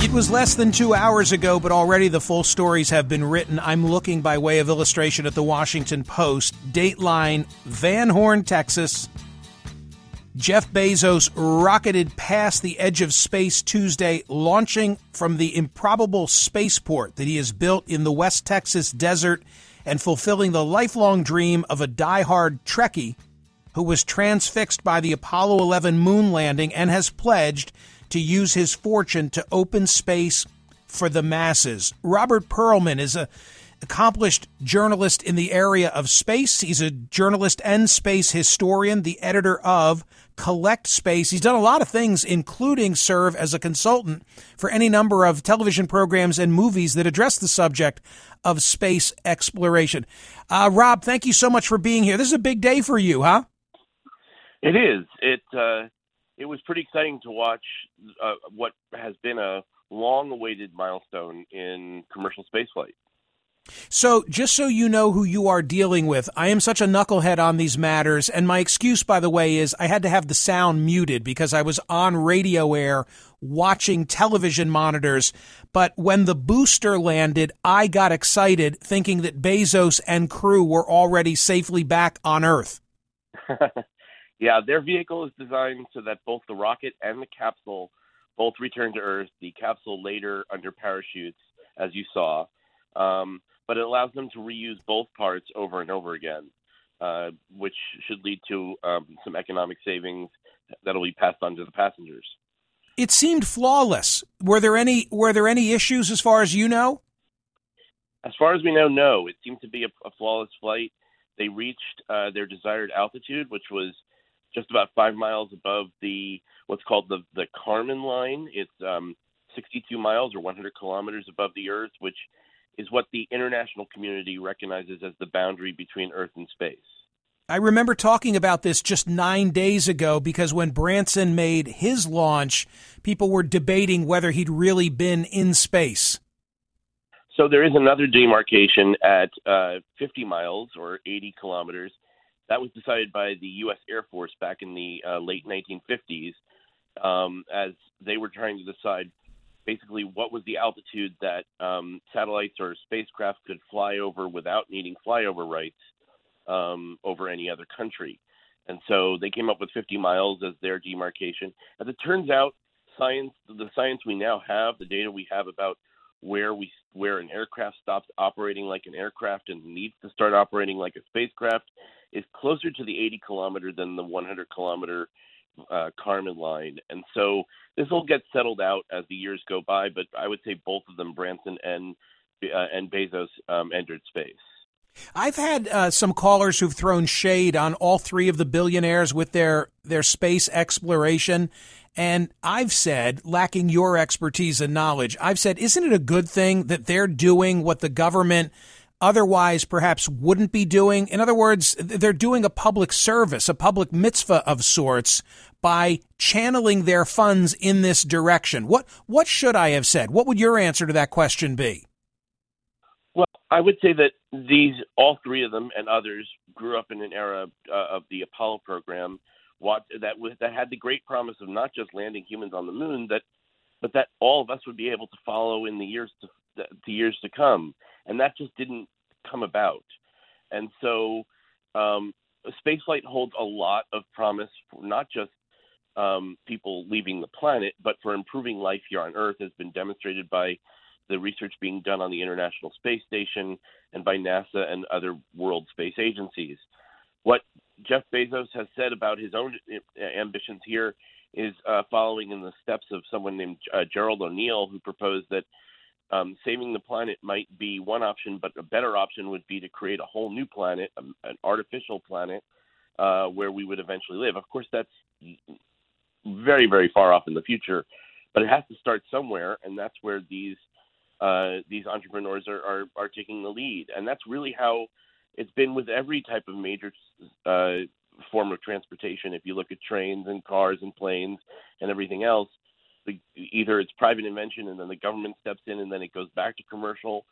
It was less than two hours ago, but already the full stories have been written. I'm looking by way of illustration at the Washington Post. Dateline Van Horn, Texas. Jeff Bezos rocketed past the edge of space Tuesday, launching from the improbable spaceport that he has built in the West Texas desert and fulfilling the lifelong dream of a die-hard Trekkie who was transfixed by the Apollo 11 moon landing and has pledged to use his fortune to open space for the masses. Robert Pearlman is a accomplished journalist in the area of space. He's a journalist and space historian, the editor of Collect Space. He's done a lot of things, including serve as a consultant for any number of television programs and movies that address the subject of space exploration. Uh, Rob, thank you so much for being here. This is a big day for you, huh? It is. It uh, it was pretty exciting to watch uh, what has been a long-awaited milestone in commercial spaceflight. So, just so you know who you are dealing with, I am such a knucklehead on these matters. And my excuse, by the way, is I had to have the sound muted because I was on radio air watching television monitors. But when the booster landed, I got excited thinking that Bezos and crew were already safely back on Earth. yeah, their vehicle is designed so that both the rocket and the capsule both return to Earth. The capsule later under parachutes, as you saw, um, but it allows them to reuse both parts over and over again, uh, which should lead to um, some economic savings that'll be passed on to the passengers. It seemed flawless. Were there any were there any issues as far as you know? As far as we know, no. It seemed to be a, a flawless flight. They reached uh, their desired altitude, which was just about five miles above the what's called the the Kármán line. It's um, 62 miles or 100 kilometers above the Earth, which is what the international community recognizes as the boundary between Earth and space. I remember talking about this just nine days ago because when Branson made his launch, people were debating whether he'd really been in space. So there is another demarcation at uh, 50 miles or 80 kilometers. That was decided by the U.S. Air Force back in the uh, late 1950s um, as they were trying to decide basically what was the altitude that um, satellites or spacecraft could fly over without needing flyover rights um, over any other country. And so they came up with 50 miles as their demarcation. As it turns out, science, the science we now have, the data we have about where we where an aircraft stops operating like an aircraft and needs to start operating like a spacecraft is closer to the 80 kilometer than the 100 kilometer uh, Kármán line. And so this will get settled out as the years go by. But I would say both of them, Branson and uh, and Bezos, um, entered space. I've had uh, some callers who've thrown shade on all three of the billionaires with their their space exploration. And I've said, lacking your expertise and knowledge, I've said, isn't it a good thing that they're doing what the government otherwise perhaps wouldn't be doing? In other words, they're doing a public service, a public mitzvah of sorts by channeling their funds in this direction. What what should I have said? What would your answer to that question be? Well, I would say that these, all three of them and others, grew up in an era uh, of the Apollo program what, that was, that had the great promise of not just landing humans on the moon, that but that all of us would be able to follow in the years to the years to come, and that just didn't come about. And so, um, spaceflight holds a lot of promise for not just um, people leaving the planet, but for improving life here on Earth, has been demonstrated by the research being done on the International Space Station and by NASA and other world space agencies. What Jeff Bezos has said about his own uh, ambitions here is uh, following in the steps of someone named uh, Gerald O'Neill, who proposed that um, saving the planet might be one option, but a better option would be to create a whole new planet, um, an artificial planet, uh, where we would eventually live. Of course, that's very, very far off in the future, but it has to start somewhere, and that's where these uh, these entrepreneurs are, are, are taking the lead, and that's really how it's been with every type of major uh, form of transportation. If you look at trains and cars and planes and everything else, the, either it's private invention and then the government steps in and then it goes back to commercial,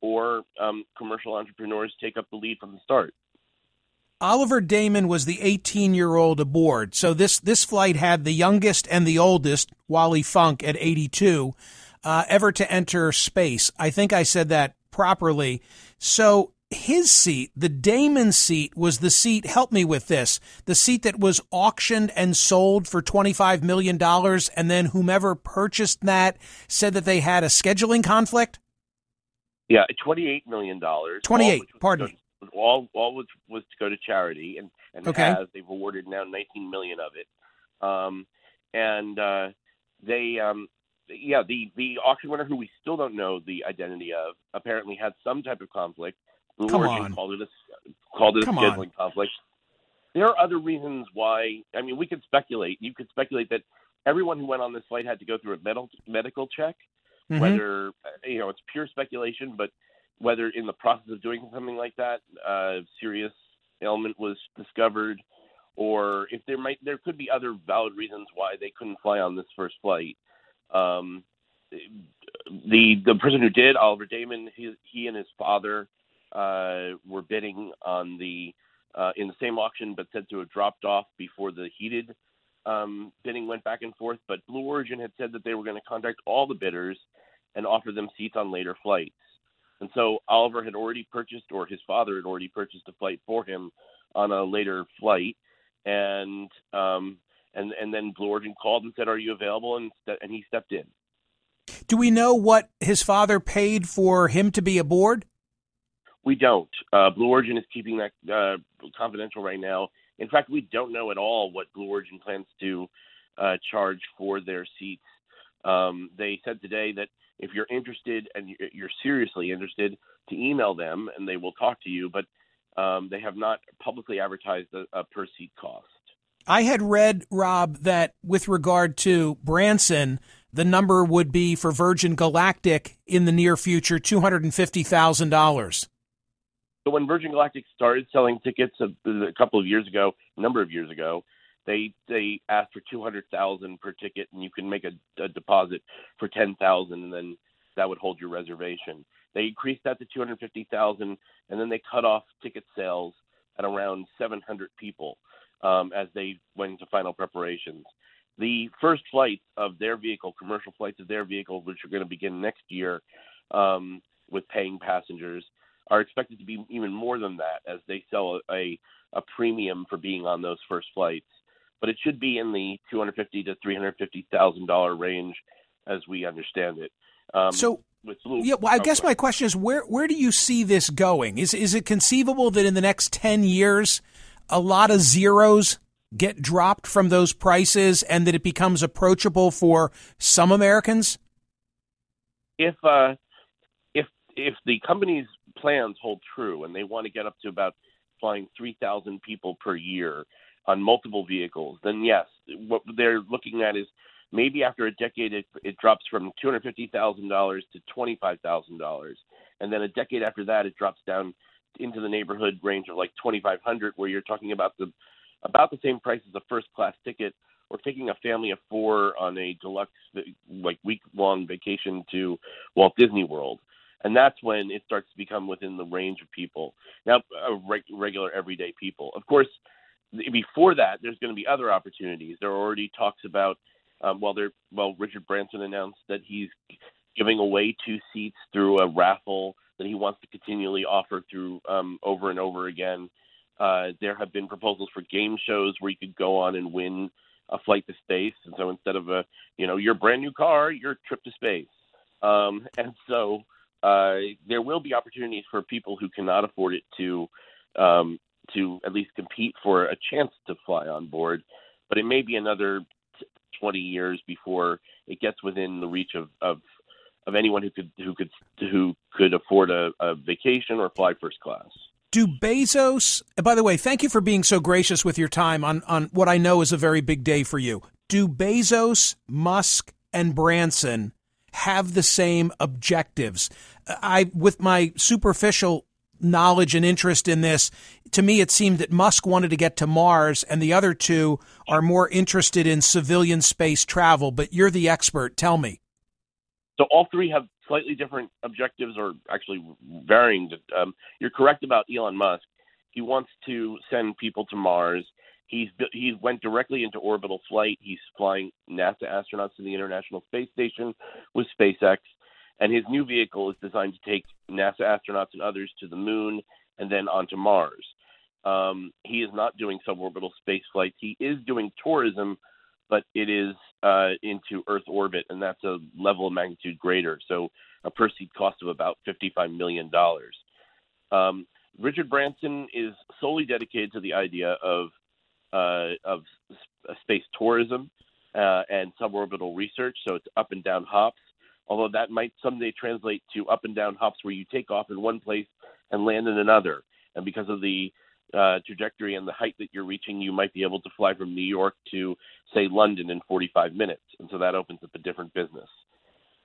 or um, commercial entrepreneurs take up the lead from the start. Oliver Daemen was the 18 year old aboard. So this, this flight had the youngest and the oldest, Wally Funk at 82, uh, ever to enter space. I think I said that properly. So his seat, the Daemen seat, was the seat, help me with this, the seat that was auctioned and sold for $25 million. And then whomever purchased that said that they had a scheduling conflict? Yeah, $28 million. 28, pardon me. All, all was, was to go to charity, and, and okay. has. They've awarded now 19 million of it. Um, and uh, they, um, yeah, the, the auction winner, who we still don't know the identity of, apparently had some type of conflict Come Origin on. called it a called it Come a on. scheduling conflict. There are other reasons why. I mean, we could speculate. You could speculate that everyone who went on this flight had to go through a medical medical check. Mhm. Whether you know, it's pure speculation, but whether in the process of doing something like that, uh, serious ailment was discovered, or if there might there could be other valid reasons why they couldn't fly on this first flight. Um, the the person who did, Oliver Daemen, he, he and his father uh, were bidding on the uh, in the same auction, but said to have dropped off before the heated um, bidding went back and forth. But Blue Origin had said that they were going to contact all the bidders and offer them seats on later flights. And so Oliver had already purchased, or his father had already purchased a flight for him on a later flight, and um, and and then Blue Origin called and said, "Are you available?" and st- and he stepped in. Do we know what his father paid for him to be aboard? We don't. Uh, Blue Origin is keeping that uh, confidential right now. In fact, we don't know at all what Blue Origin plans to uh, charge for their seats. Um, they said today that if you're interested and you're- seriously interested, to email them and they will talk to you. But um, they have not publicly advertised a, a per seat cost. I had read, Rob, that with regard to Branson, the number would be for Virgin Galactic in the near future $250,000. So when Virgin Galactic started selling tickets a, a couple of years ago, a number of years ago, they they asked for two hundred thousand per ticket, and you can make a, a deposit for ten thousand, and then that would hold your reservation. They increased that to two hundred fifty thousand, and then they cut off ticket sales at around seven hundred people um, as they went into final preparations. The first flights of their vehicle, commercial flights of their vehicle, which are going to begin next year um, with paying passengers, are expected to be even more than that as they sell a, a, a premium for being on those first flights. But it should be in the two hundred fifty to three hundred fifty thousand dollar range, as we understand it. Um, So, yeah, well, I oh, guess my question is where where do you see this going? Is is it conceivable that in the next 10 years a lot of zeros get dropped from those prices and that it becomes approachable for some Americans? if uh, if if the companies plans hold true and they want to get up to about flying 3,000 people per year on multiple vehicles, then yes, what they're looking at is maybe after a decade it, it drops from $250,000 to $25,000, and then a decade after that it drops down into the neighborhood range of like 2,500, where you're talking about the about the same price as a first class ticket or taking a family of four on a deluxe like week long vacation to Walt Disney World and that's when it starts to become within the range of people. Now uh, reg- regular everyday people. Of course before that there's going to be other opportunities. There are already talks about um, well there well richard branson announced that he's giving away two seats through a raffle that he wants to continually offer through um, over and over again. Uh, there have been proposals for game shows where you could go on and win a flight to space. And so instead of a you know your brand new car your trip to space. Um, and so uh, there will be opportunities for people who cannot afford it to um, to at least compete for a chance to fly on board. But it may be another 20 years before it gets within the reach of, of of anyone who could who could who could afford a, a vacation or fly first class. Do Bezos? By the way, thank you for being so gracious with your time on on what I know is a very big day for you. Do Bezos, Musk, and Branson have the same objectives. I, with my superficial knowledge and interest in this, to me it seemed that Musk wanted to get to Mars and the other two are more interested in civilian space travel. But you're the expert. Tell me. So all three have slightly different objectives or actually varying. Um, you're correct about Elon Musk. He wants to send people to Mars He's he went directly into orbital flight. He's flying NASA astronauts to the International Space Station with SpaceX, and his new vehicle is designed to take NASA astronauts and others to the moon and then onto Mars. Um, he is not doing suborbital space flights. He is doing tourism, but it is uh, into Earth orbit, and that's a level of magnitude greater. So a per seat cost of about $55 million. Um, Richard Branson is solely dedicated to the idea of uh, of space tourism uh, and suborbital research. So it's up and down hops. Although that might someday translate to up and down hops where you take off in one place and land in another. And because of the uh, trajectory and the height that you're reaching, you might be able to fly from New York to, say, London in 45 minutes. And so that opens up a different business.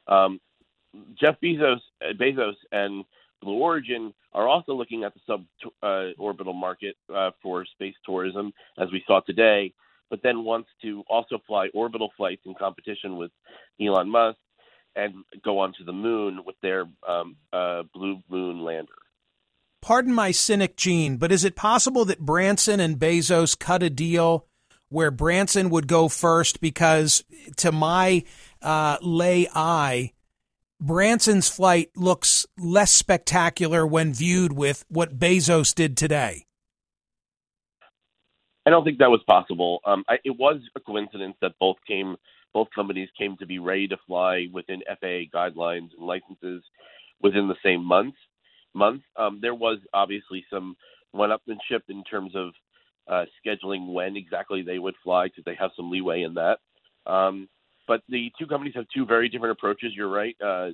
Um, Jeff Bezos, uh, Bezos and Blue Origin are also looking at the suborbital uh, market uh, for space tourism, as we saw today, but then wants to also fly orbital flights in competition with Elon Musk and go onto the moon with their um, uh, Blue Moon lander. Pardon my cynic gene, but is it possible that Branson and Bezos cut a deal where Branson would go first because, to my uh, lay eye, Branson's flight looks less spectacular when viewed with what Bezos did today? I don't think that was possible. Um, I, it was a coincidence that both came, both companies came to be ready to fly within FAA guidelines and licenses within the same month. Month. Um, there was obviously some one-upmanship in terms of uh, scheduling when exactly they would fly because they have some leeway in that. Um, but the two companies have two very different approaches. You're right. Uh,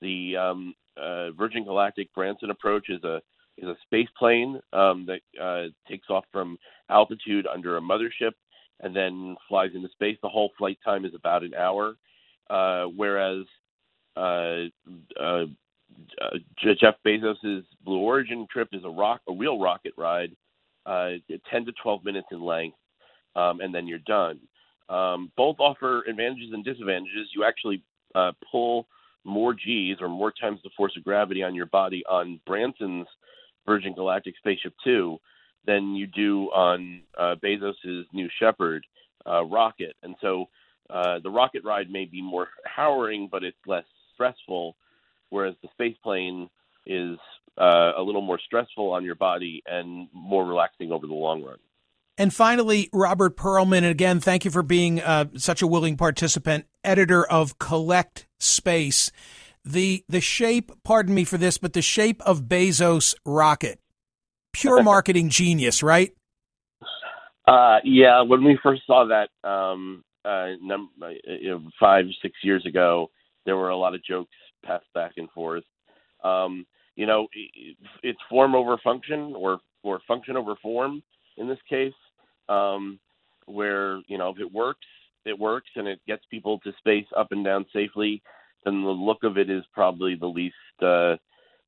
the um, uh, Virgin Galactic Branson approach is a is a space plane um, that uh, takes off from altitude under a mothership and then flies into space. The whole flight time is about an hour, uh, whereas uh, uh, Jeff Bezos's Blue Origin trip is a rock a real rocket ride, 10 to 12 minutes in length, um, and then you're done. Um, both offer advantages and disadvantages. You actually uh, pull more G's or more times the force of gravity on your body on Branson's Virgin Galactic Spaceship Two than you do on uh, Bezos's New Shepard uh, rocket. And so uh, the rocket ride may be more harrowing, but it's less stressful, whereas the space plane is uh, a little more stressful on your body and more relaxing over the long run. And finally, Robert Pearlman, and again, thank you for being uh, such a willing participant, editor of Collect Space. The the shape, pardon me for this, but the shape of Bezos rocket, pure marketing genius, right? Uh, yeah, when we first saw that um, uh, num- uh, you know, five six years ago, there were a lot of jokes passed back and forth. Um, you know, it's form over function or or function over form in this case, um, where you know if it works, it works, and it gets people to space up and down safely. Then the look of it is probably the least uh,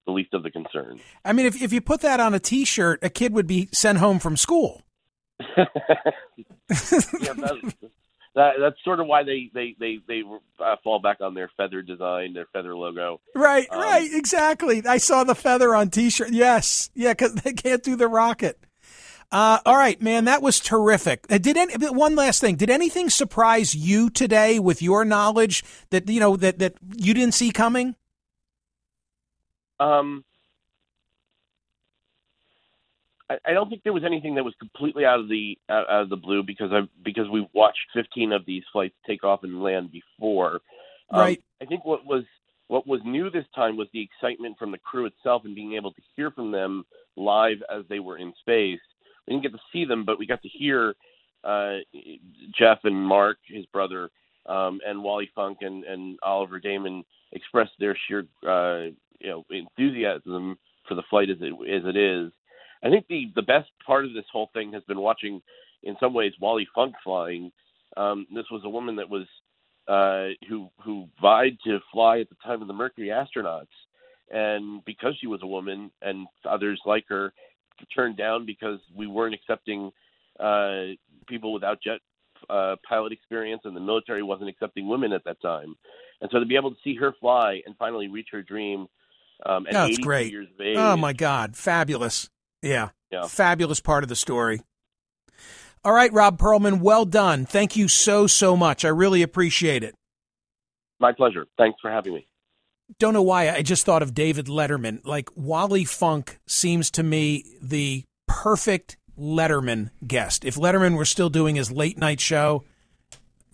the least of the concerns. I mean, if if you put that on a T-shirt, a kid would be sent home from school. yeah, that, that, that's sort of why they they they they uh, fall back on their feather design, their feather logo. Right, um, right, exactly. I saw the feather on T-shirt. Yes, yeah, because they can't do the rocket. Uh, all right, man, that was terrific. Uh, did any, one last thing? Did anything surprise you today with your knowledge that you know that that you didn't see coming? Um, I, I don't think there was anything that was completely out of the out, out of the blue because I because we watched 15 of these flights take off and land before. Um, right. I think what was what was new this time was the excitement from the crew itself and being able to hear from them live as they were in space. Didn't get to see them, but we got to hear uh, Jeff and Mark, his brother, um, and Wally Funk and, and Oliver Daemen express their sheer uh, you know enthusiasm for the flight as it as it is. I think the the best part of this whole thing has been watching, in some ways, Wally Funk flying. Um, this was a woman that was uh, who who vied to fly at the time of the Mercury astronauts, and because she was a woman, and others like her turned down because we weren't accepting uh, people without jet uh, pilot experience, and the military wasn't accepting women at that time. And so to be able to see her fly and finally reach her dream um, at That's great. years of age. Oh my God, fabulous! Yeah. yeah, fabulous part of the story. All right, Rob Pearlman, well done. Thank you so so much. I really appreciate it. My pleasure. Thanks for having me. Don't know why I just thought of David Letterman. Like Wally Funk seems to me the perfect Letterman guest. If Letterman were still doing his late night show,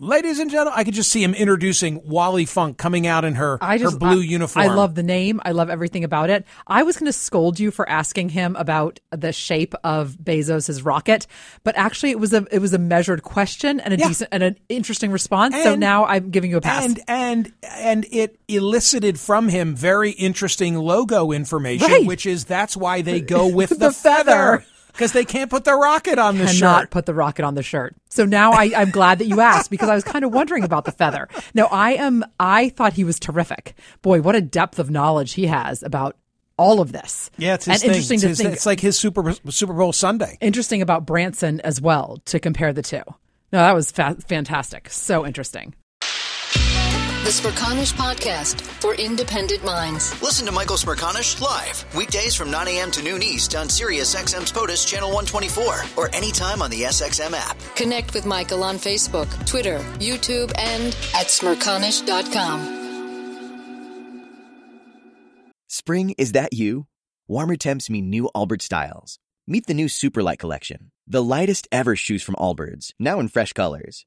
Ladies and gentlemen, I could just see him introducing Wally Funk coming out in her, I just, her blue I, uniform. I love the name. I love everything about it. I was going to scold you for asking him about the shape of Bezos's rocket, but actually it was a it was a measured question and a yeah. decent and an interesting response. And, so now I'm giving you a pass. And and and it elicited from him very interesting logo information, right. which is that's why they go with the, the feather. feather because they can't put the rocket on the shirt. Cannot shirt. put the rocket on the shirt. So now I, I'm glad that you asked because I was kind of wondering about the feather. No, I am. I thought he was terrific. Boy, what a depth of knowledge he has about all of this. Yeah, it's his and interesting it's to his, think. It's like his Super Super Bowl Sunday. Interesting about Branson as well to compare the two. No, that was fa- fantastic. So interesting. The Smerconish Podcast for independent minds. Listen to Michael Smerconish live weekdays from 9 a.m. to noon East on Sirius XM's POTUS Channel 124 or anytime on the SXM app. Connect with Michael on Facebook, Twitter, YouTube, and at smerconish.com. Spring, is that you? Warmer temps mean new Allbirds styles. Meet the new Superlight collection, the lightest ever shoes from Allbirds, now in fresh colors.